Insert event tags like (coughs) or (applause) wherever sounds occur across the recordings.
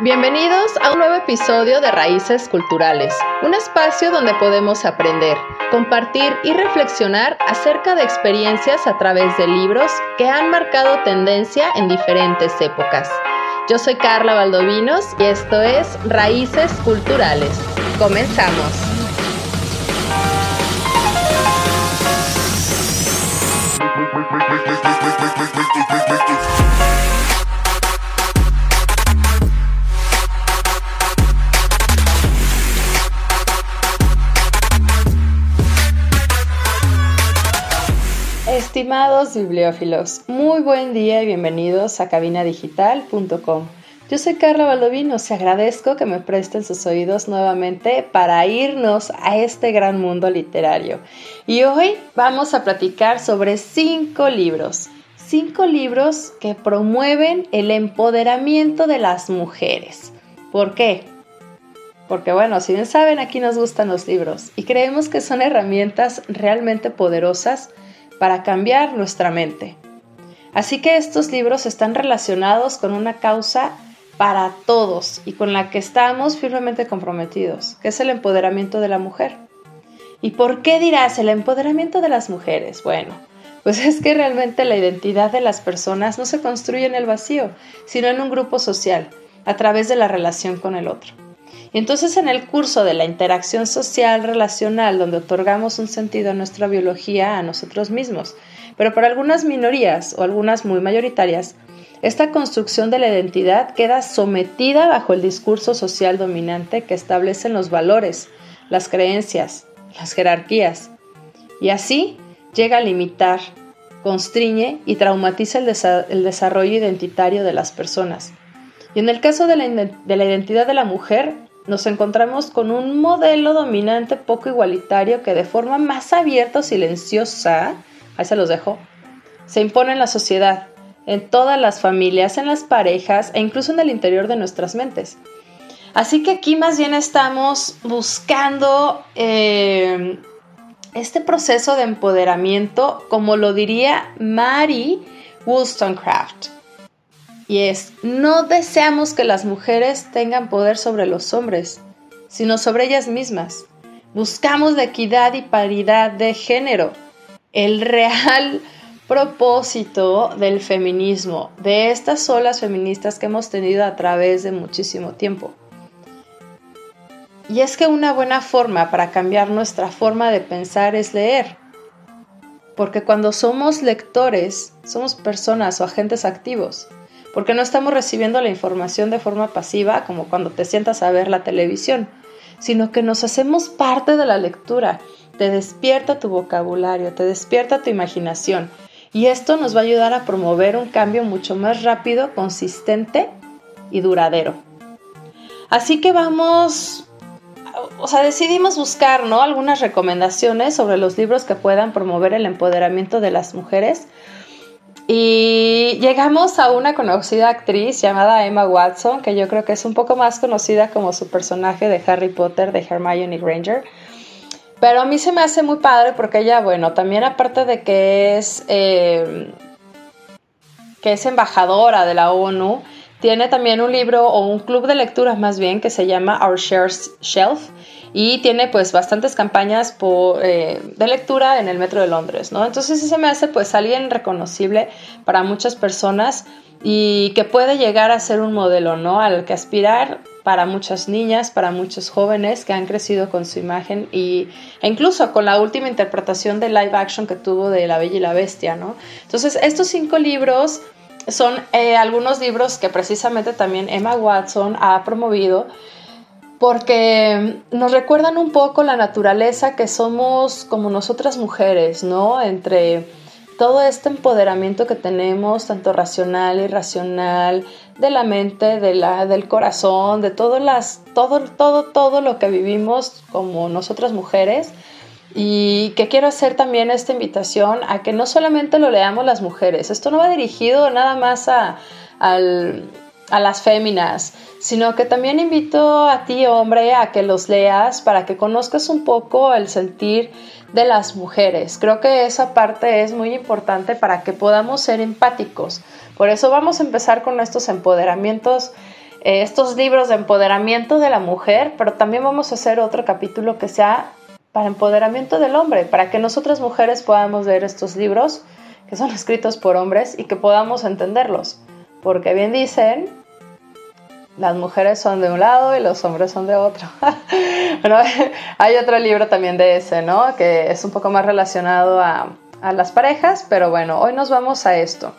Bienvenidos a un nuevo episodio de Raíces Culturales, un espacio donde podemos aprender, compartir y reflexionar acerca de experiencias a través de libros que han marcado tendencia en diferentes épocas. Yo soy Carla Valdovinos y esto es Raíces Culturales. Comenzamos. Estimados bibliófilos, muy buen día y bienvenidos a cabinadigital.com. Yo soy Carla Baldovino, y agradezco que me presten sus oídos nuevamente para irnos a este gran mundo literario. Y hoy vamos a platicar sobre cinco libros, cinco libros que promueven el empoderamiento de las mujeres. ¿Por qué? Porque bueno, si bien saben, aquí nos gustan los libros y creemos que son herramientas realmente poderosas para cambiar nuestra mente. Así que estos libros están relacionados con una causa para todos y con la que estamos firmemente comprometidos, que es el empoderamiento de la mujer. ¿Y por qué dirás el empoderamiento de las mujeres? Bueno, pues (laughs) es que realmente la identidad de las personas no se construye en el vacío, sino en un grupo social, a través de la relación con el otro. Entonces en el curso de la interacción social relacional, donde otorgamos un sentido a nuestra biología, a nosotros mismos, pero para algunas minorías o algunas muy mayoritarias, esta construcción de la identidad queda sometida bajo el discurso social dominante que establecen los valores, las creencias, las jerarquías, y así llega a limitar, constriñe y traumatiza el, desarrollo identitario de las personas. Y en el caso de la, de la identidad de la mujer, nos encontramos con un modelo dominante poco igualitario que de forma más abierta o silenciosa, ahí se los dejo, se impone en la sociedad, en todas las familias, en las parejas e incluso en el interior de nuestras mentes. Así que aquí más bien estamos buscando eh, este proceso de empoderamiento, como lo diría Mary Wollstonecraft y es, no deseamos que las mujeres tengan poder sobre los hombres, sino sobre ellas mismas. Buscamos la equidad y paridad de género, el real (laughs) propósito del feminismo, de estas olas feministas que hemos tenido a través de muchísimo tiempo. Y es que una buena forma para cambiar nuestra forma de pensar es leer. Porque cuando somos lectores, somos personas o agentes activos porque no estamos recibiendo la información de forma pasiva como cuando te sientas a ver la televisión, sino que nos hacemos parte de la lectura, te despierta tu vocabulario, te despierta tu imaginación y esto nos va a ayudar a promover un cambio mucho más rápido, consistente y duradero. Así que vamos, o sea, decidimos buscar, ¿no? Algunas recomendaciones sobre los libros que puedan promover el empoderamiento de las mujeres y llegamos a una conocida actriz llamada Emma Watson, que yo creo que es un poco más conocida como su personaje de Harry Potter, de Hermione Granger. Pero a mí se me hace muy padre porque ella, bueno, también aparte de que es, eh, que es embajadora de la ONU, tiene también un libro o un club de lectura más bien que se llama Our Shared Shelf y tiene pues bastantes campañas eh, de lectura en el metro de Londres, ¿no? Entonces se me hace pues alguien reconocible para muchas personas y que puede llegar a ser un modelo, ¿no? Al que aspirar para muchas niñas, para muchos jóvenes que han crecido con su imagen y, e incluso con la última interpretación de live action que tuvo de La Bella y la Bestia, ¿no? Entonces estos cinco libros son eh, algunos libros que precisamente también Emma Watson ha promovido porque nos recuerdan un poco la naturaleza que somos como nosotras mujeres, ¿no? Entre todo este empoderamiento que tenemos, tanto racional, irracional, de la mente, de la, del corazón, de todo, las, todo, todo, todo lo que vivimos como nosotras mujeres. Y que quiero hacer también esta invitación a que no solamente lo leamos las mujeres, esto no va dirigido nada más a, al, a las féminas, sino que también invito a ti, hombre, a que los leas para que conozcas un poco el sentir de las mujeres. Creo que esa parte es muy importante para que podamos ser empáticos. Por eso vamos a empezar con estos empoderamientos eh, estos libros de empoderamiento de la mujer, pero también vamos a hacer otro capítulo que sea para empoderamiento del hombre, para que nosotras mujeres podamos leer estos libros que son escritos por hombres y que podamos entenderlos. Porque bien dicen, las mujeres son de un lado y los hombres son de otro. (laughs) (laughs) hay otro libro también de ese, ¿no? Que es un poco más relacionado a, las parejas, pero bueno, hoy nos vamos a esto.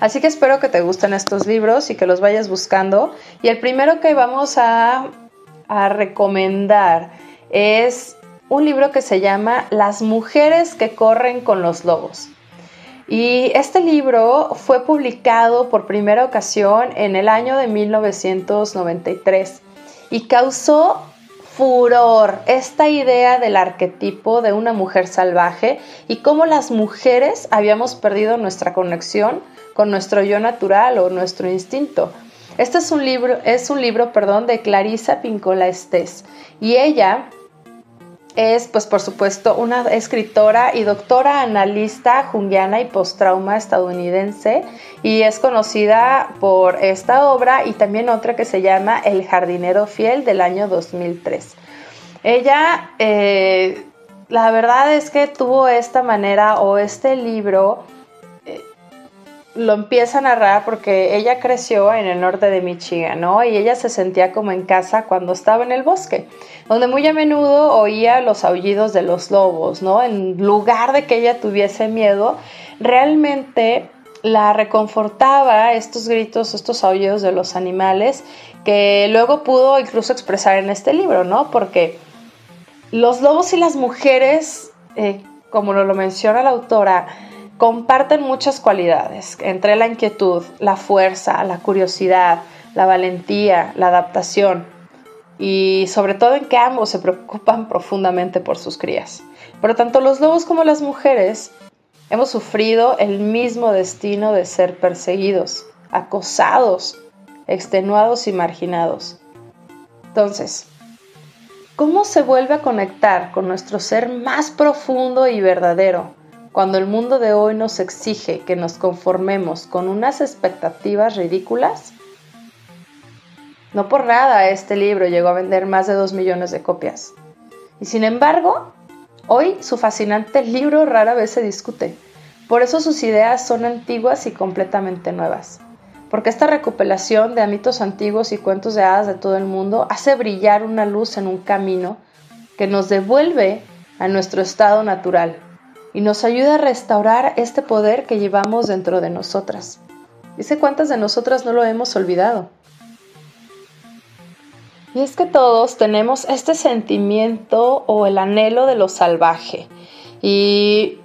Así que espero que te gusten estos libros y que los vayas buscando. Y el primero que vamos a recomendar es un libro que se llama Las mujeres que corren con los lobos. Y este libro fue publicado por primera ocasión en el año de 1993 y causó furor esta idea del arquetipo de una mujer salvaje y cómo las mujeres habíamos perdido nuestra conexión con nuestro yo natural o nuestro instinto. Este es un libro, es un libro, perdón, de Clarisa Pincola Estés y ella es, pues por supuesto, una escritora y doctora analista junguiana y postrauma estadounidense y es conocida por esta obra y también otra que se llama El jardinero fiel del año 2003. Ella, eh, la verdad es que tuvo esta manera o este libro lo empieza a narrar porque ella creció en el norte de Michigan, ¿no? Y ella se sentía como en casa cuando estaba en el bosque, donde muy a menudo oía los aullidos de los lobos, ¿no? En lugar de que ella tuviese miedo, realmente la reconfortaba estos gritos, estos aullidos de los animales, que luego pudo incluso expresar en este libro, ¿no? Porque los lobos y las mujeres, eh, como lo menciona la autora, comparten muchas cualidades, entre la inquietud, la fuerza, la curiosidad, la valentía, la adaptación y sobre todo en que ambos se preocupan profundamente por sus crías. Pero tanto los lobos como las mujeres hemos sufrido el mismo destino de ser perseguidos, acosados, extenuados y marginados. Entonces, ¿cómo se vuelve a conectar con nuestro ser más profundo y verdadero? Cuando el mundo de hoy nos exige que nos conformemos con unas expectativas ridículas? No por nada este libro llegó a vender más de 2 millones de copias. Y sin embargo, hoy su fascinante (laughs) libro rara vez se discute. Por eso sus ideas son antiguas y completamente nuevas. Porque esta recopilación de mitos antiguos y cuentos de hadas de todo el mundo hace brillar una luz en un camino que nos devuelve a nuestro estado natural, y nos ayuda a restaurar este poder que llevamos dentro de nosotras. Dice cuántas de nosotras no lo hemos olvidado. Y es que todos tenemos este sentimiento o el anhelo de lo salvaje. Y,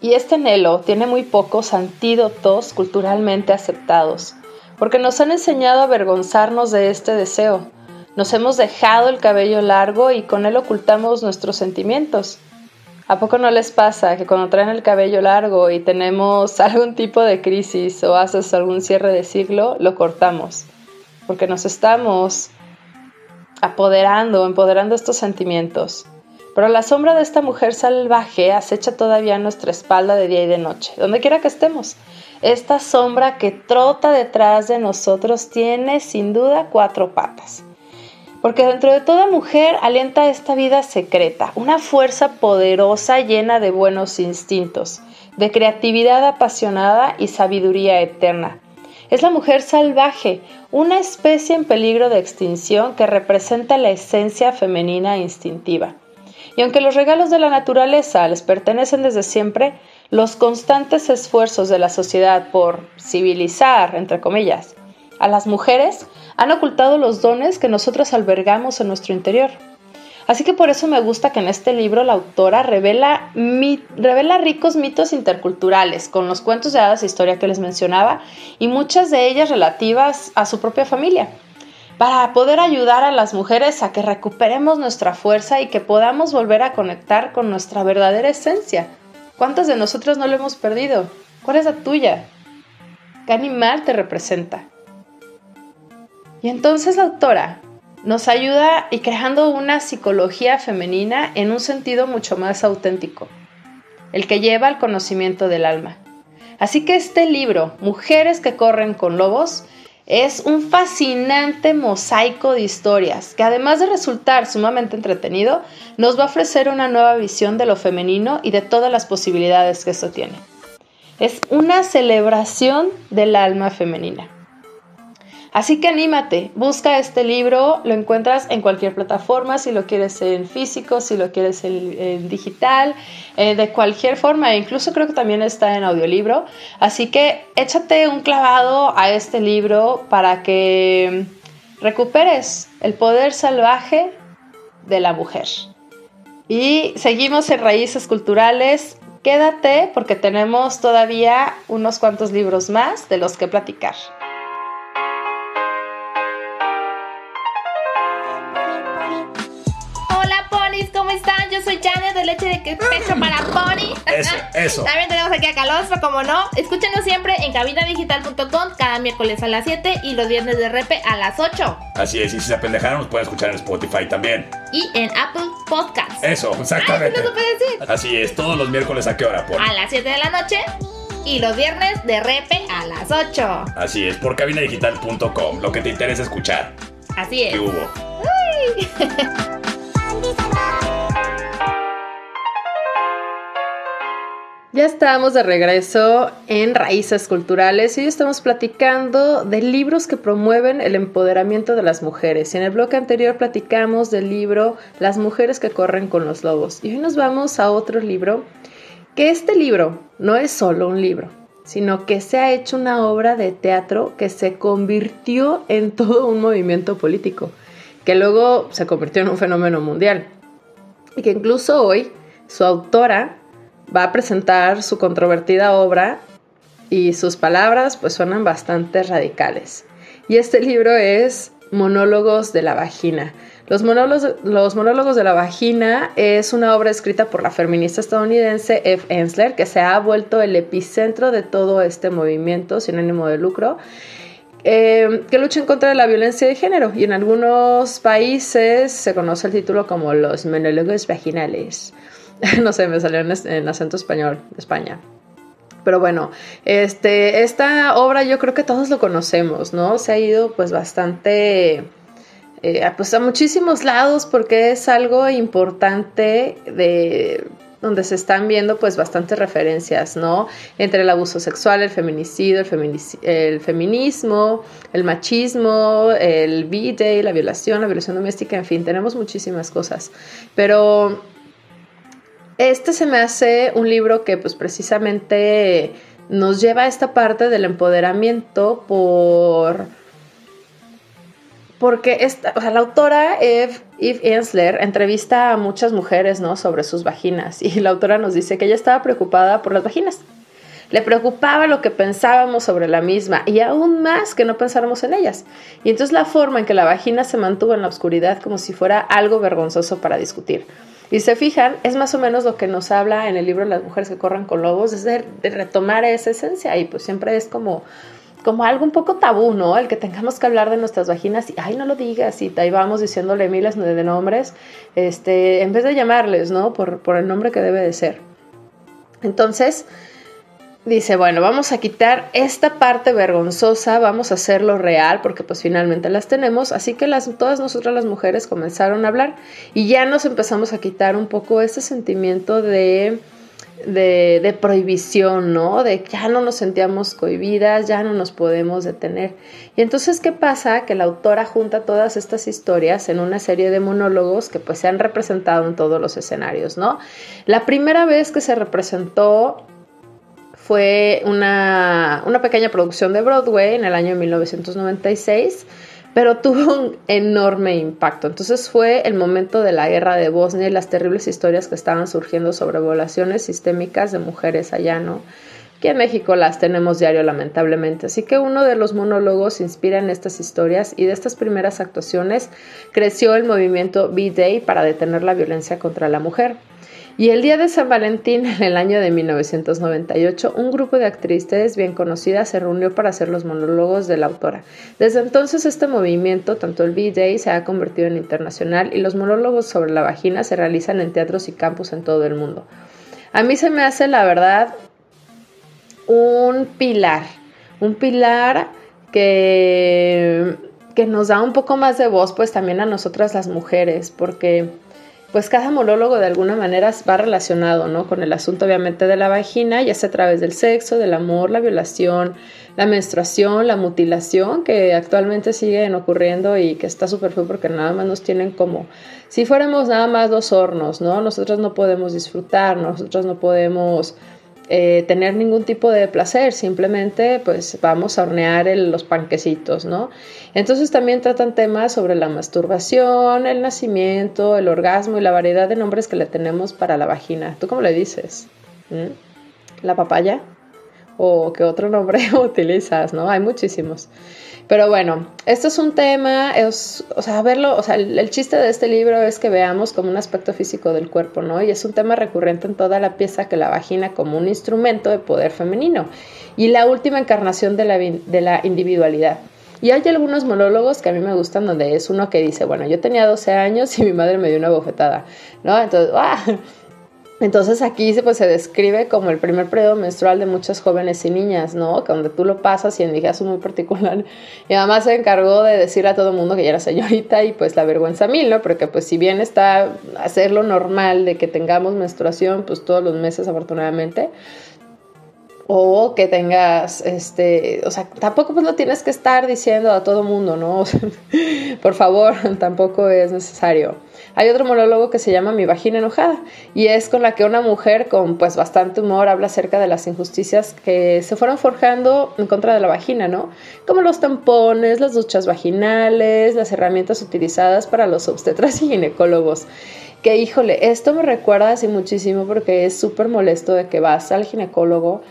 y este anhelo tiene muy pocos antídotos culturalmente aceptados, porque nos han enseñado a avergonzarnos de este deseo. Nos hemos dejado el cabello largo y con él ocultamos nuestros sentimientos. ¿A poco no les pasa que cuando traen el cabello largo y tenemos (laughs) algún tipo de crisis o haces algún cierre de siglo, lo cortamos? Porque nos estamos apoderando, empoderando estos sentimientos. Pero la sombra de esta mujer salvaje acecha todavía nuestra espalda de día y de noche, donde quiera que estemos. Esta sombra que trota detrás de nosotros tiene sin duda cuatro patas. Porque dentro de toda mujer alienta esta vida secreta, una fuerza poderosa llena de buenos instintos, de creatividad apasionada y sabiduría eterna. Es la mujer salvaje, una especie en peligro de extinción que representa la esencia femenina instintiva. Y aunque los regalos de la naturaleza les pertenecen desde siempre, los constantes esfuerzos de la sociedad por civilizar, entre comillas, a las mujeres han ocultado los dones que nosotros albergamos en nuestro interior. Así que por eso me gusta que en este libro la autora revela, revela ricos mitos interculturales con los cuentos de hadas e historia que les mencionaba y muchas de ellas relativas a su propia familia, para poder ayudar a las mujeres a que recuperemos nuestra fuerza y que podamos volver a conectar con nuestra verdadera esencia. ¿Cuántas de nosotros no lo hemos perdido? ¿Cuál es la tuya? ¿Qué animal te representa? Y entonces la autora nos ayuda y creando una psicología femenina en un sentido mucho más auténtico, el que lleva al conocimiento del alma. Así que este libro, Mujeres que corren con lobos, Es un fascinante mosaico de historias que además de resultar sumamente entretenido, nos va a ofrecer una nueva visión de lo femenino y de todas las posibilidades que esto tiene. Es una celebración del alma femenina. Así que anímate, busca este libro, lo encuentras en cualquier plataforma, si lo quieres en físico, si lo quieres en, digital, eh, de cualquier forma, incluso creo que también está en audiolibro. Así que échate un clavado a este libro para que recuperes el poder salvaje de la mujer. Y seguimos en Raíces Culturales. Quédate porque tenemos todavía unos cuantos libros más de los que platicar. De de Pecho para Pony. Eso, eso. También tenemos aquí a Calostro, como no. Escúchenos siempre en cabinadigital.com cada miércoles a las 7 y los viernes de repe a las 8. Así es, y si se apendejaron, nos pueden escuchar en Spotify también. Y en Apple Podcasts. Eso, exactamente. Ay, no puede decir. Así es, todos los miércoles a qué hora, Pony? A las 7 de la noche y los viernes de repe a las 8. Así es, por cabinadigital.com, lo que te interesa escuchar. Así es. ¿Qué hubo? (laughs) Ya estamos de regreso en Raíces Culturales y hoy estamos platicando de libros que promueven el empoderamiento de las mujeres. En el bloque anterior platicamos del libro Las mujeres que corren con los lobos y hoy nos vamos a otro libro que este libro no es solo un libro, sino que se ha hecho una obra de teatro que se convirtió en (laughs) todo un movimiento político, que luego se convirtió en un fenómeno mundial y que incluso hoy su autora va a presentar su controvertida obra y sus palabras pues suenan bastante radicales. Y este libro es Monólogos de la Vagina. Los monólogos, los monólogos de la vagina es una obra escrita por la feminista estadounidense F. Ensler, que se ha vuelto el epicentro de todo este movimiento sin ánimo de lucro, eh, que lucha en contra de la violencia de género. Y en algunos países se conoce el título como los monólogos vaginales. (laughs) no sé, me salió en, acento español España. Pero bueno, este, esta obra yo creo que todos lo conocemos, ¿no? Se ha ido pues bastante, eh, pues a muchísimos lados porque es algo importante de donde se están viendo pues bastantes referencias, ¿no? Entre el abuso sexual, el feminicidio, el, el feminismo, el machismo, el B-Day, la violación, la violación doméstica, en fin, tenemos muchísimas cosas. Pero este se me hace un libro que pues precisamente nos lleva a esta parte del empoderamiento por... Porque esta, o sea, la autora Eve, Eve Ensler entrevista a muchas mujeres ¿no? sobre sus vaginas y la autora nos dice que ella estaba preocupada por las vaginas. Le preocupaba lo que pensábamos sobre la misma y aún más que no pensáramos en ellas. Y entonces la forma en que la vagina se mantuvo en la oscuridad como si fuera algo vergonzoso para discutir. Y se fijan, es más o menos lo que nos habla en el libro Las mujeres que corren con lobos, es de, retomar esa esencia y pues siempre es como como algo un poco tabú, ¿no? El que tengamos que hablar de nuestras vaginas y, ay, no lo digas, y ahí vamos diciéndole miles de nombres, este, en vez de llamarles, ¿no? Por, por el nombre que debe de ser. Entonces, dice, bueno, vamos a quitar esta parte vergonzosa, vamos a hacerlo real, porque pues finalmente las tenemos, así que las, todas nosotras las mujeres comenzaron a hablar y ya nos empezamos a quitar un poco ese sentimiento de, de, prohibición, ¿no? De ya no nos sentíamos cohibidas, ya no nos podemos detener. Y entonces, ¿qué pasa? Que la autora junta todas estas historias en una serie de monólogos que pues se han representado en todos los escenarios, ¿no? La primera vez que se representó fue una, pequeña producción de Broadway en el año 1996 pero tuvo un enorme impacto. Entonces fue el momento de la guerra de Bosnia y las terribles historias que estaban surgiendo sobre violaciones sistémicas de mujeres allá, ¿no? Que en México las tenemos diario lamentablemente. Así que uno de los monólogos inspira en estas historias y de estas primeras actuaciones creció el movimiento B-Day para detener la violencia contra la mujer. Y el día de San Valentín, en el año de 1998, un grupo de actrices bien conocidas se reunió para hacer los monólogos de la autora. Desde entonces este movimiento, tanto el B-Day, se ha convertido en internacional y los monólogos sobre la vagina se realizan en teatros y campus en todo el mundo. A mí se me hace, la verdad, un pilar, un pilar que, que nos da un poco más de voz pues también a nosotras las mujeres, porque pues cada monólogo de alguna manera va relacionado, ¿no? Con el asunto obviamente de la vagina, ya sea a través del sexo, del amor, la violación, la menstruación, la mutilación, que actualmente siguen ocurriendo y que está súper feo porque nada más nos tienen como si fuéramos nada más dos hornos, ¿no? Nosotros no podemos disfrutar, nosotros no podemos eh, tener ningún tipo de placer, simplemente pues vamos a hornear los panquecitos, ¿no? Entonces también tratan temas sobre la masturbación, el nacimiento, el orgasmo y la variedad de nombres que le tenemos para la vagina. ¿Tú cómo le dices? ¿Mm? ¿La papaya? ¿O qué otro nombre (laughs) utilizas? ¿No? Hay muchísimos. Pero bueno, esto es un tema, es, o sea, verlo, o sea, el, chiste de este libro es que veamos como un aspecto físico del cuerpo, ¿no? Y es un tema recurrente en toda la pieza que la vagina como un instrumento de poder femenino y la última encarnación de la, de la individualidad. Y hay algunos monólogos que a mí me gustan donde es uno que dice, bueno, yo tenía 12 años y mi madre me dio una bofetada, ¿no? Entonces, ¡ah! Entonces aquí pues, se describe como el primer periodo menstrual de muchas jóvenes y niñas, ¿no? Donde tú lo pasas y en mi caso muy particular. Y además se encargó de decir a todo el mundo que ya era señorita y pues la vergüenza mil, ¿no? Porque pues si bien está hacerlo normal de que tengamos menstruación pues todos los meses afortunadamente, o que tengas, este, o sea, tampoco pues lo tienes que estar diciendo a todo mundo, ¿no? (laughs) Por favor, (laughs) tampoco es necesario. Hay otro monólogo que se llama Mi vagina enojada y es con la que una mujer con pues bastante humor habla acerca de las injusticias que se fueron forjando en contra de la vagina, ¿no? Como los tampones, las duchas vaginales, las herramientas utilizadas para los obstetras y ginecólogos que híjole, esto me recuerda así muchísimo porque es súper molesto de que vas al ginecólogo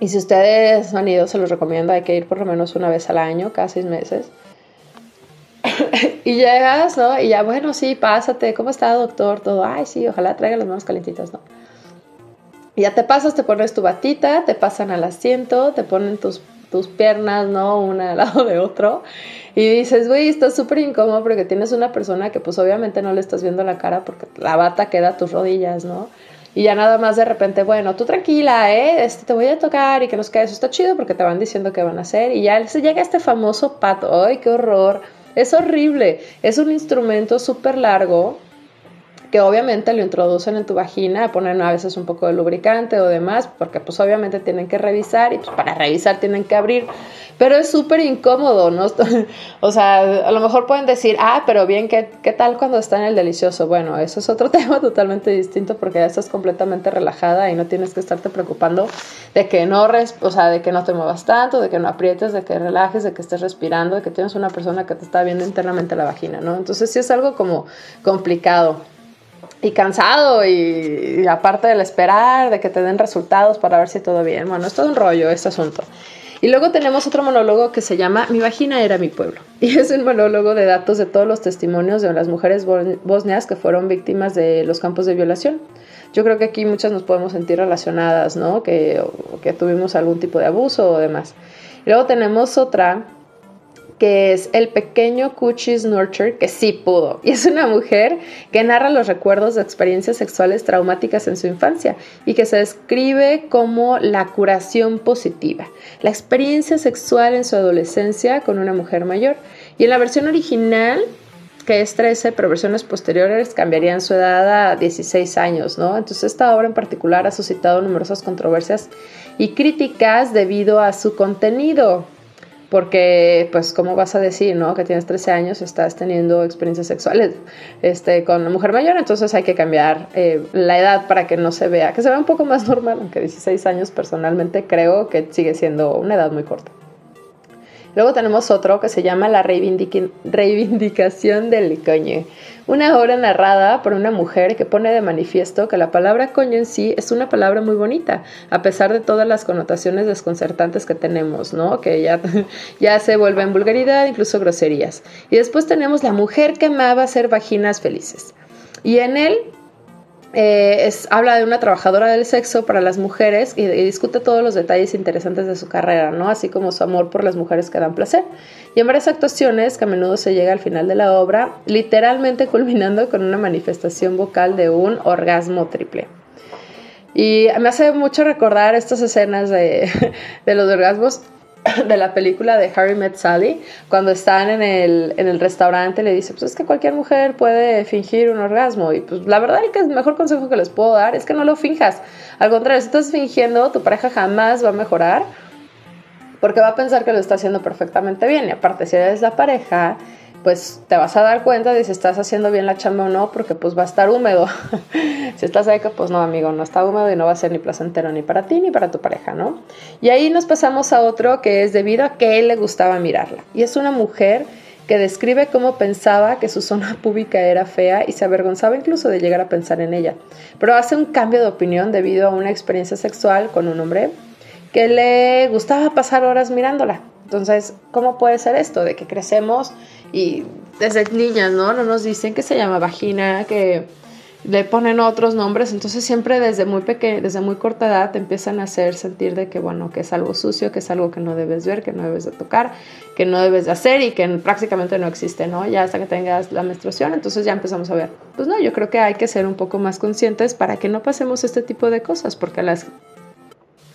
y si ustedes han ido, se los recomiendo, hay que ir por lo menos una vez al año, cada seis meses. (laughs) y llegas, ¿no? Y ya, bueno, sí, pásate, ¿cómo está, doctor? Todo, ay, sí, ojalá traiga las manos calientitas, ¿no? Y ya te pasas, te pones tu batita, te pasan al asiento, te ponen tus, tus piernas, ¿no? Una al lado de otro. Y dices, güey, está súper incómodo porque tienes una persona que pues obviamente no le estás viendo la cara porque la bata queda a tus rodillas, ¿no? Y ya nada más de repente, bueno, tú tranquila, ¿eh? Este, te voy a tocar y que nos quede. Eso está chido porque te van diciendo qué van a hacer. Y ya se llega este famoso pato. ¡Ay, qué horror! Es horrible. Es un instrumento súper largo que obviamente lo introducen en tu vagina, ponen a veces un poco de lubricante o demás, porque pues obviamente tienen que revisar y pues para revisar tienen que abrir, pero es súper incómodo, ¿no? (laughs) o sea, a lo mejor pueden decir, ah, pero bien, ¿qué, ¿qué tal cuando está en el delicioso? Bueno, eso es otro (laughs) tema totalmente distinto porque ya estás completamente relajada y no tienes que estarte preocupando de que no, o sea, de que no te muevas tanto, de que no aprietes, de que relajes, de que estés respirando, de que tienes una persona que te está viendo internamente la vagina, ¿no? Entonces sí es algo como complicado y cansado y, aparte del esperar, de que te den resultados para ver si todo bien. Bueno, es un rollo este asunto. Y luego tenemos otro monólogo que se llama Mi vagina era mi pueblo. (laughs) Y es un monólogo de datos de todos los testimonios de las mujeres bosnias que fueron víctimas de los campos de violación. Yo creo que aquí muchas nos podemos sentir relacionadas, ¿no? Que, que tuvimos algún tipo de abuso o demás. Y luego tenemos otra es el pequeño Cuchis Nurture, que sí pudo. Y es una mujer que narra los recuerdos de experiencias sexuales traumáticas en su infancia y que se describe como la curación positiva, la experiencia sexual en su adolescencia con una mujer mayor. Y en la versión original, que es 13, pero versiones posteriores cambiarían su edad a 16 años, ¿no? Entonces esta obra en particular ha suscitado numerosas controversias y críticas debido a su contenido porque pues cómo vas a decir, ¿no? Que tienes 13 años, estás teniendo experiencias sexuales este, con una mujer mayor, entonces hay que cambiar eh, la edad para que no se vea, que se vea un poco más (laughs) normal, aunque 16 años personalmente creo que sigue siendo una edad muy corta. Luego tenemos otro que se llama La reivindicación del coño, una obra narrada por una mujer que pone de manifiesto que la palabra coño en sí es una palabra muy bonita, a pesar de todas las connotaciones desconcertantes que tenemos, ¿no? Que ya, (laughs) ya se vuelve en vulgaridad, incluso groserías. Y después tenemos La mujer que amaba ser vaginas felices. Y en él eh, es, habla de una trabajadora del sexo para las mujeres y, discute todos los detalles interesantes de su carrera, ¿no? Así como su amor por las mujeres que dan placer. Y en varias actuaciones, que a menudo se llega al final de la obra, literalmente (laughs) culminando con una manifestación vocal de un orgasmo triple. Y me hace mucho recordar estas escenas de, (laughs) de los orgasmos (coughs) de la película de Harry Met Sally, cuando están en el, en el restaurante, le dice, pues es que cualquier mujer puede fingir un orgasmo. Y pues la verdad, el, que el mejor consejo que les puedo dar es que no lo finjas. Al contrario, si estás fingiendo, tu pareja jamás va a mejorar porque va a pensar que lo está haciendo perfectamente bien. Y aparte, si eres la pareja, pues te vas a dar cuenta de si estás haciendo bien la chamba o no, porque pues va a estar húmedo. (laughs) si estás seca, pues no, amigo, no está húmedo y no va a ser ni placentero ni para ti ni para tu pareja, ¿no? Y ahí nos pasamos a otro que es debido a que él le gustaba mirarla. Y es una mujer que describe cómo pensaba que su zona (laughs) pública era fea y se avergonzaba incluso de llegar a pensar en ella. Pero hace un cambio de opinión debido a una experiencia sexual con un hombre que le gustaba pasar horas mirándola. Entonces, ¿cómo puede ser esto? De que crecemos y desde niñas, ¿no? No nos dicen que se llama vagina, que le ponen otros nombres, entonces siempre desde muy pequeño, desde muy corta edad te empiezan a hacer sentir de que bueno, que es algo sucio, que es algo que no debes ver, que no debes de tocar, que no debes de hacer y que prácticamente no existe, ¿no? Ya hasta que tengas la menstruación, entonces ya empezamos a ver. Pues no, yo creo que hay que ser un poco más conscientes para que no pasemos este tipo de cosas, porque las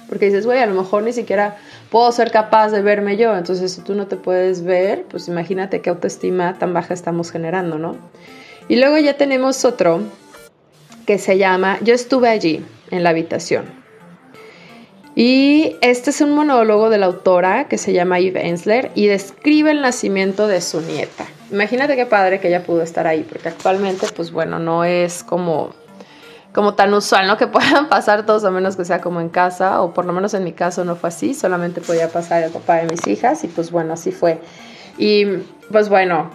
porque dices, güey, a lo mejor ni siquiera puedo ser capaz de verme yo. Entonces, si tú no te puedes ver, pues imagínate qué autoestima tan baja estamos generando, ¿no? Y luego ya tenemos otro que se llama Yo estuve allí, en la habitación. Y este es un monólogo de la autora que se llama Eve Ensler y describe el nacimiento de su nieta. Imagínate qué padre que ella pudo estar ahí, porque actualmente, pues bueno, no es como como tan usual, ¿no? Que puedan (laughs) pasar todos a menos que sea como en casa, o por lo menos en mi caso no fue así, solamente podía pasar el papá de mis hijas y pues bueno, así fue. Y pues bueno,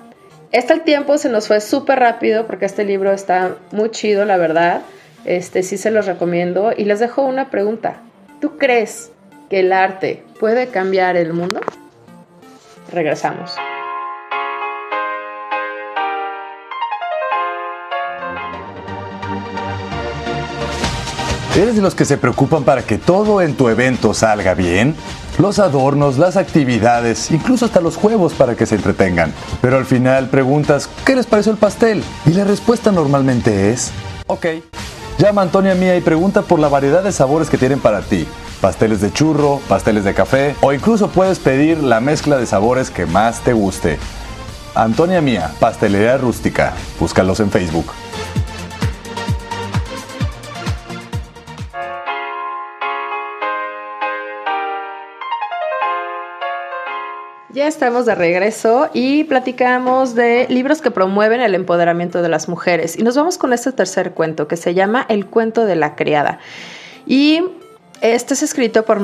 este el tiempo se nos fue súper rápido porque este libro está muy chido, la verdad. Este sí se los recomiendo y les dejo una pregunta. ¿Tú crees que el arte puede cambiar el mundo? Regresamos. ¿Eres de los que se preocupan para que todo en tu evento salga bien? Los adornos, las actividades, incluso hasta los juegos para que se entretengan. Pero al final preguntas, ¿qué les pareció el pastel? Y la respuesta normalmente es, ok. Llama a Antonia Mía y pregunta por la variedad de sabores que tienen para ti. Pasteles de churro, pasteles de café o incluso puedes pedir la mezcla de sabores que más te guste. Antonia Mía, Pastelería Rústica. Búscalos en Facebook. Ya estamos de regreso y platicamos de libros que promueven el empoderamiento de las mujeres. Y nos vamos con este tercer cuento que se llama El cuento de la criada. Y este es escrito por,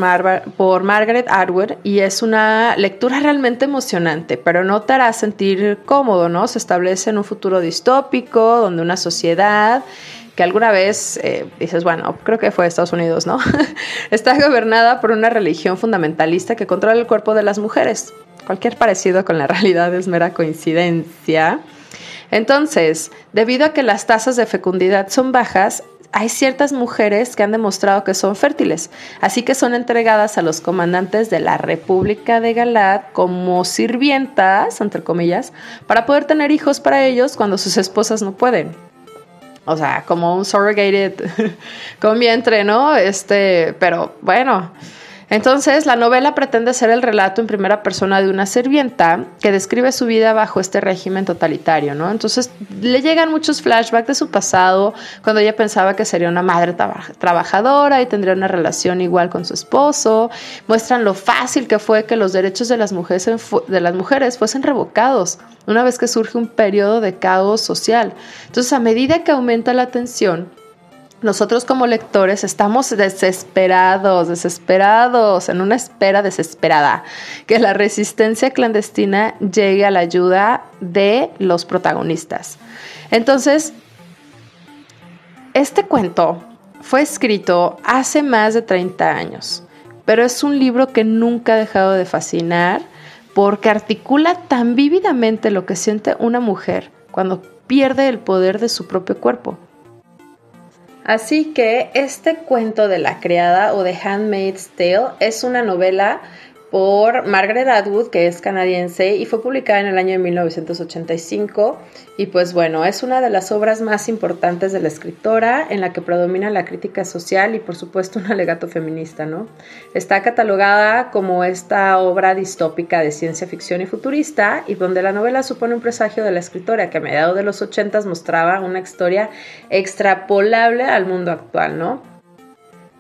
por Margaret Atwood y es una lectura realmente emocionante, pero no te hará sentir cómodo, ¿no? Se establece en un futuro distópico donde una sociedad que alguna vez eh, dices, bueno, creo que fue Estados Unidos, ¿no? (laughs) Está gobernada por una religión fundamentalista que controla el cuerpo de las mujeres. Cualquier parecido con la realidad es mera coincidencia. Entonces, debido a que las tasas de fecundidad son bajas, hay ciertas mujeres que han demostrado que son fértiles, así que son entregadas a los comandantes de la República de Galad como sirvientas, entre comillas, para poder tener hijos para ellos cuando sus esposas no pueden. O sea, como un surrogated (laughs) con vientre, ¿no? Este, pero bueno, entonces, la novela pretende ser el relato en primera persona de una sirvienta que describe su vida bajo este régimen totalitario, ¿no? Entonces, le llegan muchos flashbacks de su pasado, cuando ella pensaba que sería una madre trabajadora y tendría una relación igual con su esposo. Muestran lo fácil que fue que los derechos de las mujeres, de las mujeres fuesen revocados una vez que surge un periodo de caos social. Entonces, a medida que aumenta la tensión, nosotros como lectores estamos desesperados, desesperados, en una espera desesperada, que la resistencia clandestina llegue a la ayuda de los protagonistas. Entonces, este cuento fue escrito hace más de 30 años, pero es un libro que nunca ha dejado de fascinar porque articula tan vívidamente lo que siente una mujer cuando pierde el poder de su propio cuerpo. Así que este cuento de la criada o de Handmaid's Tale es una novela por Margaret Atwood, que es canadiense y fue publicada en el año de 1985. Y pues bueno, es una de las obras más importantes de la escritora, en la que predomina la crítica social y por supuesto un alegato feminista, ¿no? Está catalogada como esta obra distópica de ciencia ficción y futurista, y donde la novela supone un presagio de la escritora que a mediados de los 80 mostraba una historia extrapolable al mundo actual, ¿no?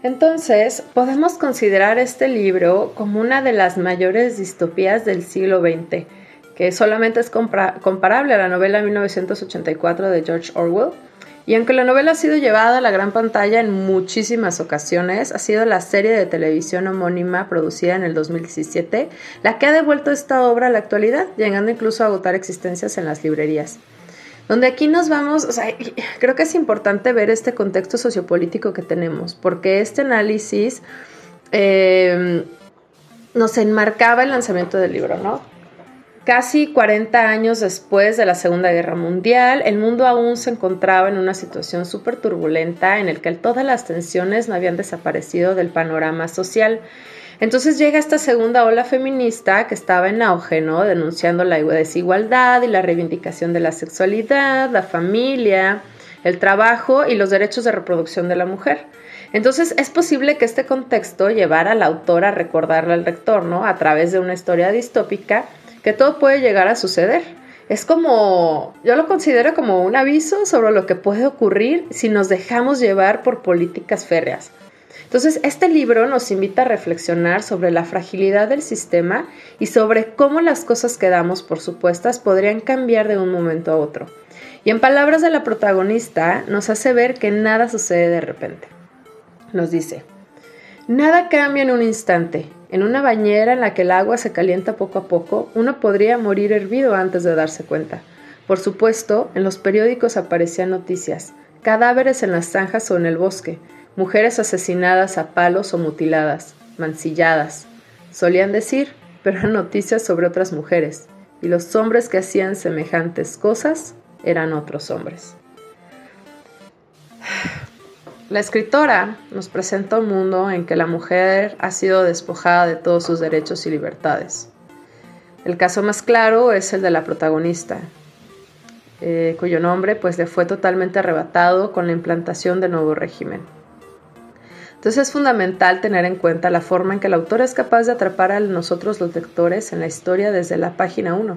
Entonces, podemos considerar este libro como una de las mayores distopías del siglo XX, que solamente es comparable a la novela 1984 de George Orwell. Y aunque la novela ha sido llevada a la gran pantalla en muchísimas ocasiones, ha sido la serie de televisión homónima producida en el 2017 la que ha devuelto esta obra a la actualidad, llegando incluso a agotar existencias en las librerías. Donde aquí nos vamos, creo que es importante ver este contexto sociopolítico que tenemos, porque este análisis eh, nos enmarcaba el lanzamiento del libro, ¿no? Casi 40 años después de la Segunda Guerra Mundial, el mundo aún se encontraba en una situación súper turbulenta en el que todas las tensiones no habían desaparecido del panorama social. Entonces llega esta segunda ola feminista que estaba en auge, ¿no? Denunciando la desigualdad y la reivindicación de la sexualidad, la familia, el trabajo y los derechos de reproducción de la mujer. Entonces es posible que este contexto llevara al autor a recordarle al lector, ¿no? A través de una historia distópica, que todo puede llegar a suceder. Es como, yo lo considero como un aviso sobre lo que puede ocurrir si nos dejamos llevar por políticas férreas. Entonces, este libro nos invita a reflexionar sobre la fragilidad del sistema y sobre cómo las cosas que damos por supuestas podrían cambiar de un momento a otro. Y en palabras de la protagonista, nos hace ver que nada sucede de repente. Nos dice, nada cambia en un instante. En una bañera en la que el agua se calienta poco a poco, uno podría morir hervido antes de darse cuenta. Por supuesto, en los periódicos aparecían noticias, cadáveres en las zanjas o en el bosque, mujeres asesinadas a palos o mutiladas, mancilladas. Solían decir, pero eran noticias sobre otras mujeres, y los hombres que hacían semejantes cosas eran otros hombres. La escritora nos presenta un mundo en que la mujer ha sido despojada de todos sus derechos y libertades. El caso más claro es el de la protagonista, eh, cuyo nombre pues le fue totalmente arrebatado con la implantación del nuevo régimen. Entonces es fundamental tener en cuenta la forma en que el autor es capaz de atrapar a nosotros los lectores en la historia desde la página 1.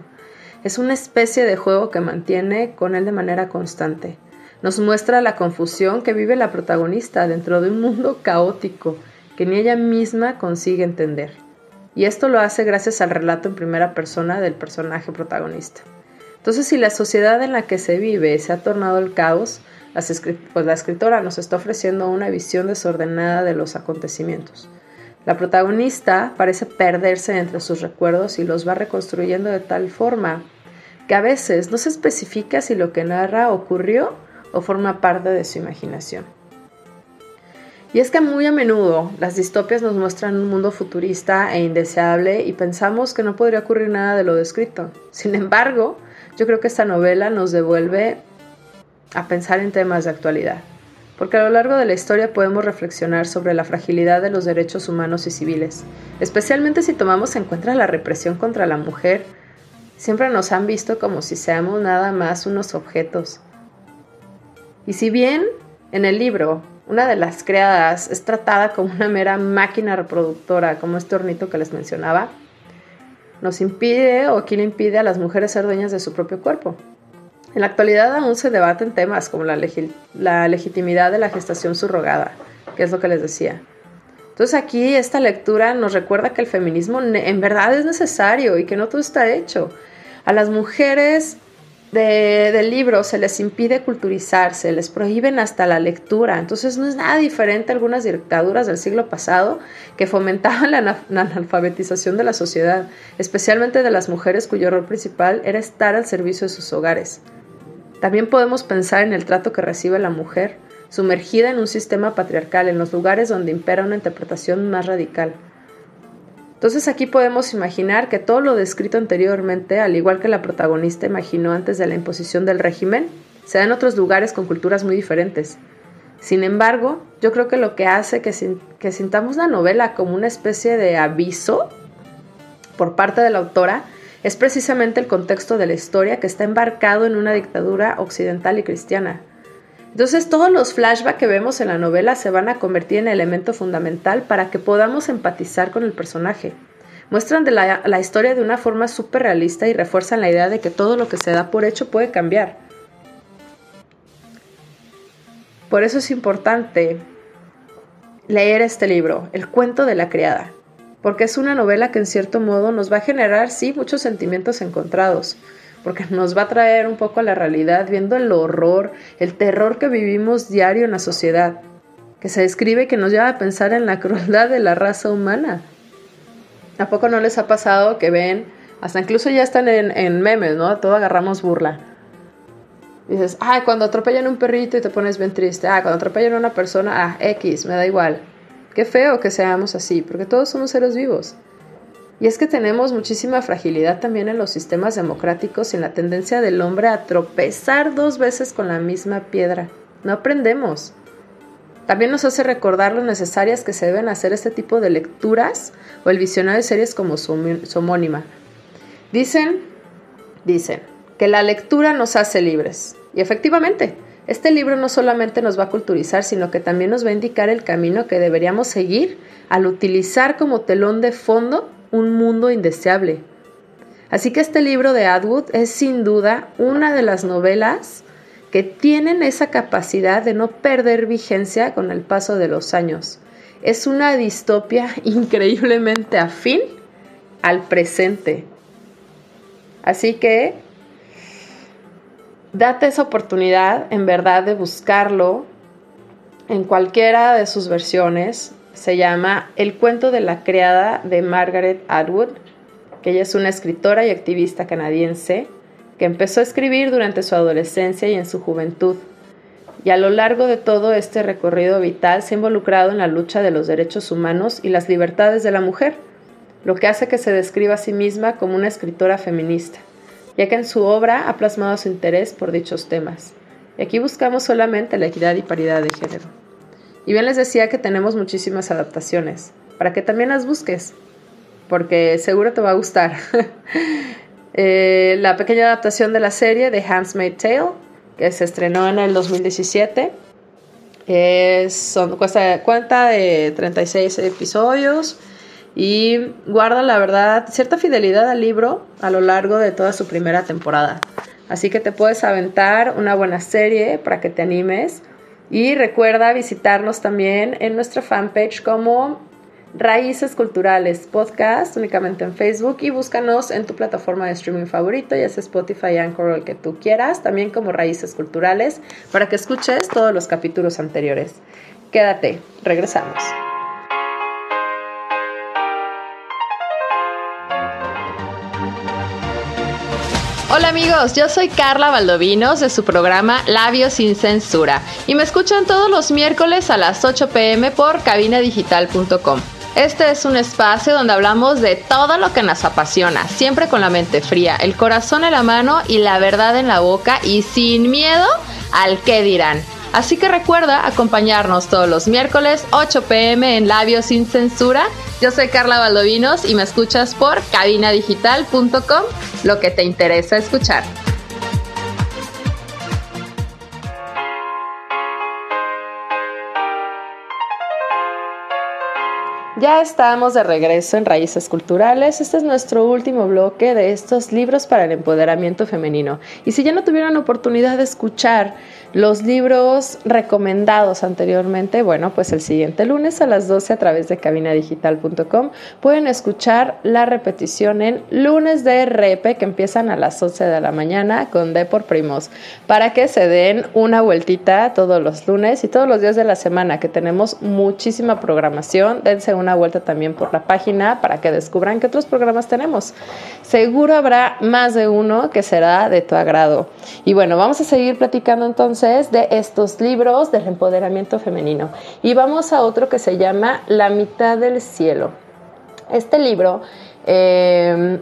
Es una especie de juego que mantiene con él de manera constante. Nos muestra la confusión que vive la protagonista dentro de un mundo caótico que ni ella misma consigue entender. Y esto lo hace gracias al relato en primera persona del personaje protagonista. Entonces, si la sociedad en la que se vive se ha tornado el caos, pues la escritora nos está ofreciendo una visión desordenada de los acontecimientos. La protagonista parece perderse entre sus recuerdos y los va reconstruyendo de tal forma que a veces no se especifica si lo que narra ocurrió o forma parte de su imaginación. Y es que muy a menudo las distopias nos muestran un mundo futurista e indeseable y pensamos que no podría ocurrir nada de lo descrito. Sin embargo, yo creo que esta novela nos devuelve a pensar en temas de actualidad, porque a lo largo de la historia podemos reflexionar sobre la fragilidad de los derechos humanos y civiles, especialmente si tomamos en cuenta la represión contra la mujer. Siempre nos han visto como si seamos nada más unos objetos. Y si bien en el libro una de las creadas es tratada como una mera máquina reproductora, como este hornito que les mencionaba, nos impide o quién impide a las mujeres ser dueñas de su propio cuerpo. En la actualidad aún se debaten temas como la, legitimidad de la gestación subrogada, que es lo que les decía. Entonces aquí esta lectura nos recuerda que el feminismo en verdad es necesario y que no todo está hecho. A las mujeres del libro se les impide culturizarse, les prohíben hasta la lectura. Entonces no es nada diferente a algunas dictaduras del siglo pasado que fomentaban la analfabetización de la sociedad, especialmente de las mujeres cuyo rol principal era estar al servicio de sus hogares. También podemos pensar en el trato que recibe la mujer, sumergida en un sistema patriarcal, en los lugares donde impera una interpretación más radical. Entonces aquí podemos imaginar que todo lo descrito anteriormente, al igual que la protagonista imaginó antes de la imposición del régimen, se da en otros lugares con culturas muy diferentes. Sin embargo, yo creo que lo que hace que, que sintamos la novela como una especie de aviso por parte de la autora es precisamente el contexto de la historia que está embarcado en una dictadura occidental y cristiana. Entonces todos los flashbacks que vemos en la novela se van a convertir en elemento fundamental para que podamos empatizar con el personaje. Muestran la, la historia de una forma súper realista y refuerzan la idea de que todo lo que se da por hecho puede cambiar. Por eso es importante leer este libro, El cuento de la criada, porque es una novela que en cierto modo nos va a generar, sí, muchos sentimientos encontrados, porque nos va a traer un poco a la realidad, viendo el horror, el terror que vivimos diario en la sociedad, que se describe que nos lleva a pensar en la (laughs) crueldad de la raza humana. ¿A poco no les ha pasado que ven, hasta incluso ya están en, memes, ¿no? Todo agarramos burla. Dices, ay, cuando atropellan un perrito y te pones bien triste. Ah, cuando atropellan a una persona, ah, X, me da igual. Qué feo que seamos así, porque todos somos seres vivos. Y es que tenemos muchísima fragilidad también en los sistemas democráticos y en la tendencia del hombre a tropezar dos veces con la misma piedra. No aprendemos. También nos hace recordar lo necesarias que se deben hacer este tipo de lecturas o el visionario de series como su, homónima. Dicen, dicen, que la lectura nos hace libres. Y efectivamente, este libro no solamente nos va a culturizar, sino que también nos va a indicar el camino que deberíamos seguir al utilizar como telón de fondo un mundo indeseable. Así que este libro de Atwood es sin duda una de las novelas que tienen esa capacidad de no perder vigencia con el paso de los años. Es una distopia (laughs) increíblemente afín al presente. Así que date esa oportunidad en verdad de buscarlo en cualquiera de sus versiones. Se llama El cuento de la criada de Margaret Atwood, que ella es una escritora y activista canadiense que empezó a escribir durante su adolescencia y en su juventud. Y a lo largo de todo este recorrido vital se ha involucrado en la lucha de los derechos humanos y las libertades de la mujer, lo que hace que se describa a sí misma como una escritora feminista ya que en su obra ha plasmado su interés por dichos temas. Y aquí buscamos solamente la equidad y paridad de género. Y bien les decía que tenemos muchísimas adaptaciones, para que también las busques, porque seguro te va a gustar. (laughs) Eh, la pequeña adaptación de la serie de Made Tale, que se estrenó en el 2017, es, son, cuesta, cuenta de 36 episodios y guarda, la verdad, cierta fidelidad al libro a lo largo de toda su primera temporada. Así que te puedes aventar una buena serie para que te animes. Y recuerda visitarnos también en nuestra fanpage como Raíces Culturales Podcast, únicamente en Facebook, y búscanos en tu plataforma de streaming favorito, ya sea Spotify, Anchor o el que tú quieras, también como Raíces Culturales, para que escuches todos los capítulos anteriores. Quédate, regresamos. Hola amigos, yo soy Carla Valdovinos de su programa Labios sin Censura y me escuchan todos los miércoles a las 8 pm por cabinadigital.com. Este es un espacio donde hablamos de todo lo que nos apasiona, siempre con la mente fría, el corazón en la mano y la verdad en la boca y sin miedo al que dirán. Así que recuerda acompañarnos todos los miércoles 8 pm en Labios sin Censura. Yo soy Carla Valdovinos y me escuchas por cabinadigital.com, lo que te interesa escuchar. Ya estamos de regreso en Raíces Culturales. Este es nuestro último bloque de estos libros para el empoderamiento femenino. Y si ya no tuvieron oportunidad de escuchar los libros recomendados anteriormente, bueno, pues el siguiente lunes a las 12 a través de cabinadigital.com pueden escuchar la repetición en lunes de repe que empiezan a las 11 de la mañana con D por primos, para que se den una vueltita todos los lunes y todos los días de la semana que tenemos muchísima programación. Dense una vuelta también por la página para que descubran qué otros programas tenemos. Seguro habrá más de uno que será de tu agrado. Y bueno, vamos a seguir platicando entonces de estos libros del empoderamiento femenino. Y vamos a otro que se llama La mitad del cielo. Este libro eh,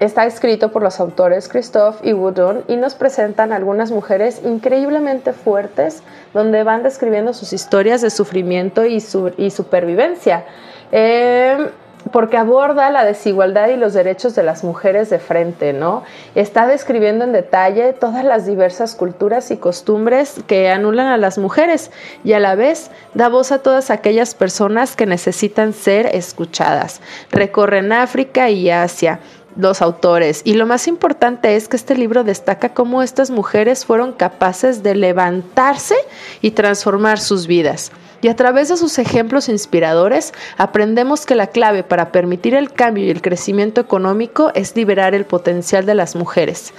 está escrito por los autores Christophe y Woodon y nos presentan algunas mujeres increíblemente fuertes donde van describiendo sus historias de sufrimiento y, su, y supervivencia. Eh, porque aborda la desigualdad y los derechos de las mujeres de frente, ¿no? Está describiendo en detalle todas las diversas culturas y costumbres que anulan a las mujeres y a la vez da voz a todas aquellas personas que necesitan ser escuchadas. Recorren África y Asia los autores. Y lo más importante es que este libro destaca cómo estas mujeres fueron capaces de levantarse y transformar sus vidas. Y a través de sus ejemplos inspiradores aprendemos que la clave para permitir el cambio y el crecimiento económico es liberar el potencial de las mujeres.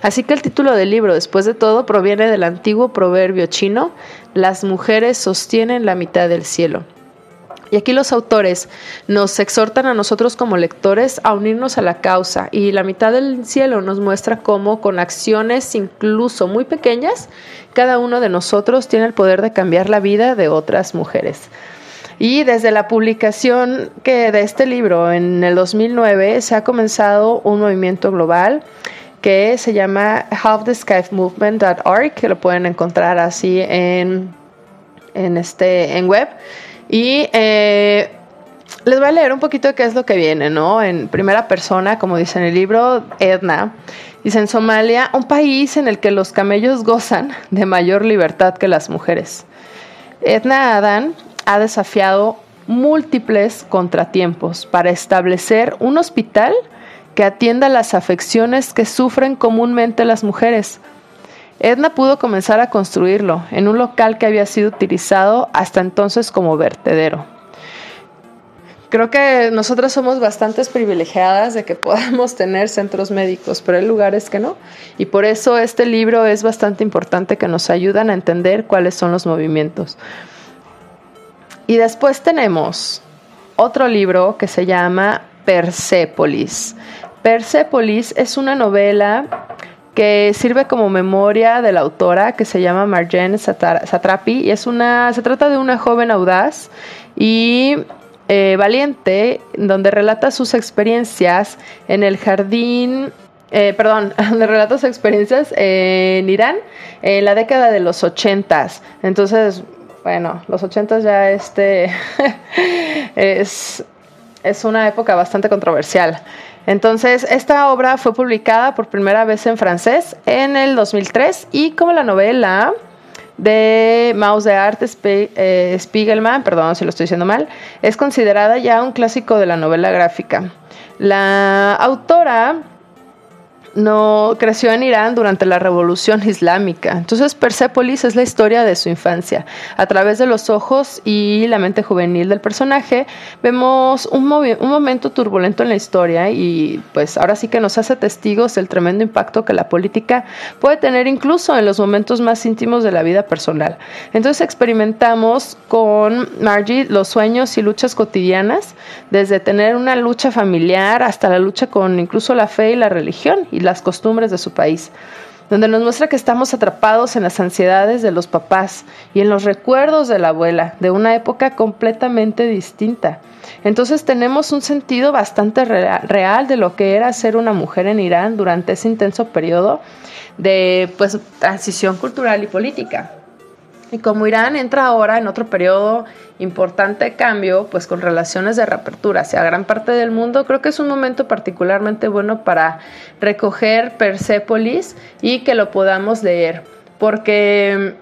Así que el título del libro, después de todo, proviene del antiguo proverbio chino, las mujeres sostienen la mitad del cielo. Y aquí los autores nos exhortan a nosotros como lectores a unirnos a la causa y la mitad del cielo nos muestra cómo con acciones incluso muy pequeñas, cada uno de nosotros tiene el poder de cambiar la vida de otras mujeres. Y desde la publicación que de este libro en el 2009 se ha comenzado un movimiento global que se llama halftheskymovement.org, que lo pueden encontrar así en, en, este, en web. Y eh, les voy a leer un poquito de qué es lo que viene, ¿no? En primera persona, como dice en el libro, Edna. Dice, en Somalia, un país en el que los camellos gozan de mayor libertad que las mujeres. Edna Adán ha desafiado múltiples contratiempos para establecer un hospital que atienda las afecciones que sufren comúnmente las mujeres Edna pudo comenzar a construirlo en un local que había sido utilizado hasta entonces como vertedero. Creo que nosotras somos bastante privilegiadas de que podamos tener centros médicos, pero hay lugares que no. Y por eso este libro es bastante importante que nos ayudan a entender cuáles son los movimientos. Y después tenemos otro libro que se llama Persépolis. Persépolis es una novela que sirve como memoria de la autora que se llama Marjane Satrapi y es una, se trata de una joven audaz y eh, valiente donde relata sus experiencias en el jardín eh, perdón, (laughs) donde relata sus experiencias en Irán en la década de los ochentas. Entonces, bueno, los ochentas ya este (laughs) es, es una época bastante controversial. Entonces, esta obra fue publicada por primera vez en francés en el 2003 y como la novela de Maus de Art eh, Spiegelman, perdón si lo estoy diciendo mal, es considerada ya un clásico de la novela gráfica. La autora no creció en Irán durante la revolución islámica. Entonces Persepolis es la historia de su infancia. A través de los ojos y la mente juvenil del personaje vemos un, un momento turbulento en la historia y pues ahora sí que nos hace testigos del tremendo impacto que la política puede tener incluso en los momentos más íntimos de la vida personal. Entonces experimentamos con Margie los sueños y luchas cotidianas, desde tener una lucha familiar hasta la lucha con incluso la fe y la religión las costumbres de su país, donde nos muestra que estamos atrapados en las ansiedades de los papás y en los recuerdos de la abuela, de una época completamente distinta. Entonces tenemos un sentido bastante real de lo que era ser una mujer en Irán durante ese intenso periodo de pues, transición cultural y política. Y como Irán entra ahora en otro periodo importante de cambio, pues con relaciones de reapertura hacia gran parte del mundo, creo que es un momento particularmente bueno para recoger Persepolis y que lo podamos leer. Porque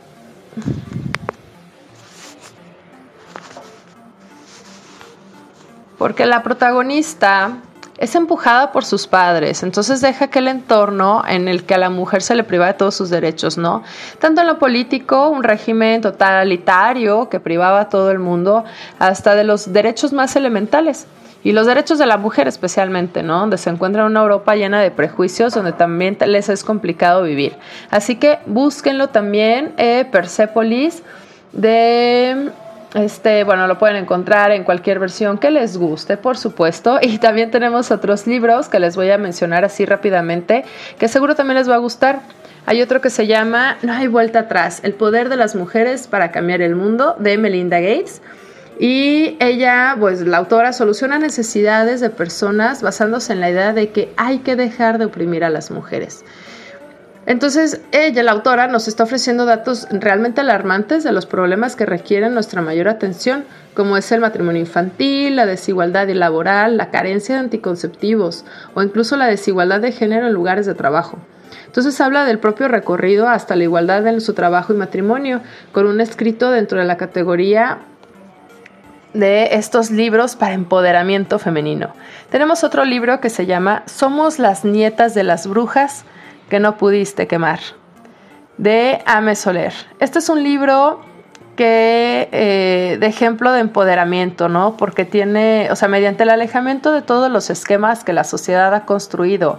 porque la protagonista es empujada por sus padres, entonces deja aquel entorno en el que a la mujer se le priva de todos sus derechos, ¿no? Tanto en lo político, un régimen totalitario que privaba a todo el mundo, hasta de los derechos más elementales. Y los derechos de la mujer especialmente, ¿no? Donde se encuentra una Europa llena de prejuicios, donde también les es complicado vivir. Así que búsquenlo también, eh, Persepolis, de este, bueno, lo pueden encontrar en cualquier versión que les guste, por supuesto. (laughs) Y también tenemos otros libros que les voy a mencionar así rápidamente, que seguro también les va a gustar. Hay otro que se llama No hay vuelta atrás, el poder de las mujeres para cambiar el mundo, de Melinda Gates. Y ella, pues la autora, soluciona necesidades de personas basándose en la idea de que hay que dejar de oprimir a las mujeres. Entonces, ella, la autora, nos está ofreciendo datos realmente alarmantes de los problemas que requieren nuestra mayor atención, como es el matrimonio infantil, la desigualdad laboral, la carencia de anticonceptivos o incluso la desigualdad de género en lugares de trabajo. Entonces habla del propio recorrido hasta la igualdad en su trabajo y matrimonio, con un escrito dentro de la categoría de estos libros para empoderamiento femenino. Tenemos otro libro que se llama Somos las nietas de las brujas que no pudiste quemar, de Ame Soler. Este es un libro que eh, de ejemplo de empoderamiento, ¿no? Porque tiene, o sea, mediante el alejamiento de todos los esquemas que la sociedad ha construido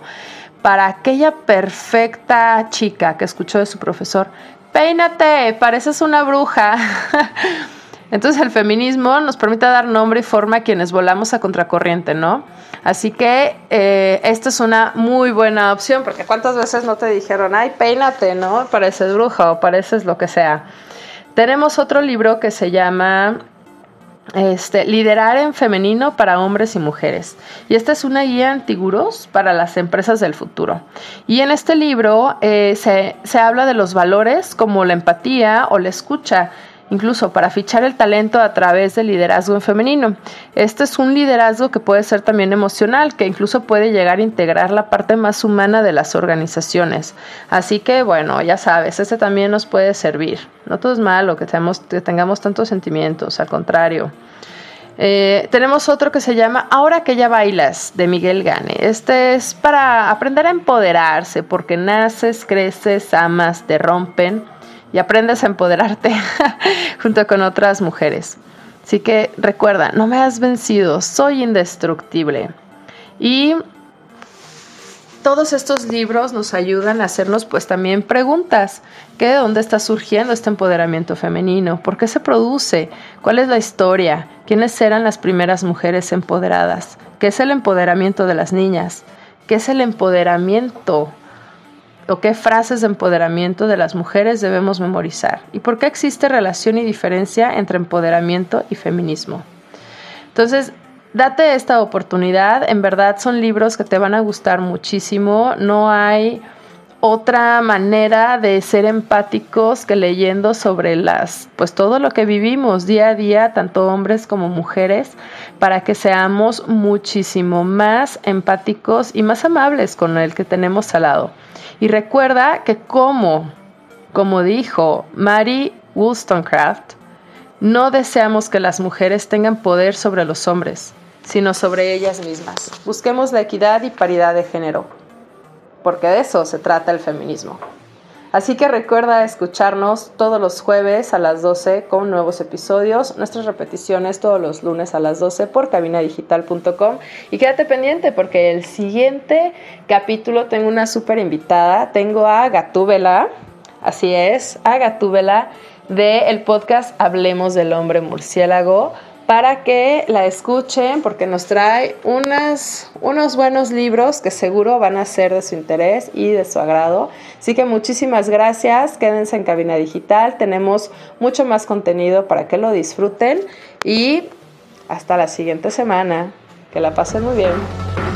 para aquella perfecta chica que escuchó de su profesor, peínate, pareces una bruja. (laughs) Entonces el feminismo nos permite dar nombre y forma a quienes volamos a contracorriente, ¿no? Así que eh, esta es una muy buena opción, porque cuántas veces no te dijeron, ay, peínate, ¿no? Pareces bruja o pareces lo que sea. Tenemos otro libro que se llama este, Liderar en femenino para hombres y mujeres. Y esta es una guía antiguros para las empresas del futuro. Y en este libro eh, se, se habla de los valores como la empatía o la escucha incluso para fichar el talento a través del liderazgo en femenino. Este es un liderazgo que puede ser también emocional, que incluso puede llegar a integrar la parte más humana de las organizaciones. Así que bueno, ya sabes, este también nos puede servir. No todo es malo que, tengamos tantos sentimientos, al contrario. Eh, tenemos otro que se llama Ahora que ya bailas, de Miguel Gane. Este es para aprender a empoderarse, porque naces, creces, amas, te rompen y aprendes a empoderarte (laughs) junto con otras mujeres. Así que recuerda, no me has vencido, soy indestructible. Y todos estos libros nos ayudan a hacernos pues también preguntas. ¿Qué, ¿De dónde está surgiendo este empoderamiento femenino? ¿Por qué se produce? ¿Cuál es la historia? ¿Quiénes eran las primeras mujeres empoderadas? ¿Qué es el empoderamiento de las niñas? ¿Qué es el empoderamiento o qué frases de empoderamiento de las mujeres debemos memorizar y por qué existe relación y diferencia entre empoderamiento y feminismo. Entonces, date esta oportunidad, en verdad son libros que te van a gustar muchísimo, no hay otra manera de ser empáticos que leyendo sobre las pues todo lo que vivimos día a día tanto hombres como mujeres para que seamos muchísimo más empáticos y más amables con el que tenemos al lado. Y recuerda que como, como dijo Mary Wollstonecraft, no deseamos que las mujeres tengan poder sobre los hombres, sino sobre ellas mismas. Busquemos la equidad y paridad de género, porque de eso se trata el feminismo. Así que recuerda escucharnos todos los jueves a las 12 con nuevos episodios, nuestras repeticiones todos los lunes a las 12 por cabinadigital.com y quédate pendiente porque el siguiente capítulo tengo una súper invitada, tengo a Gatúbela, así es, a Gatúbela del el podcast Hablemos del hombre murciélago para que la escuchen porque nos trae unas, unos buenos libros que seguro van a ser de su interés y de su agrado. Así que muchísimas gracias, quédense en Cabina Digital, tenemos mucho más contenido para que lo disfruten y hasta la siguiente semana. Que la pasen muy bien.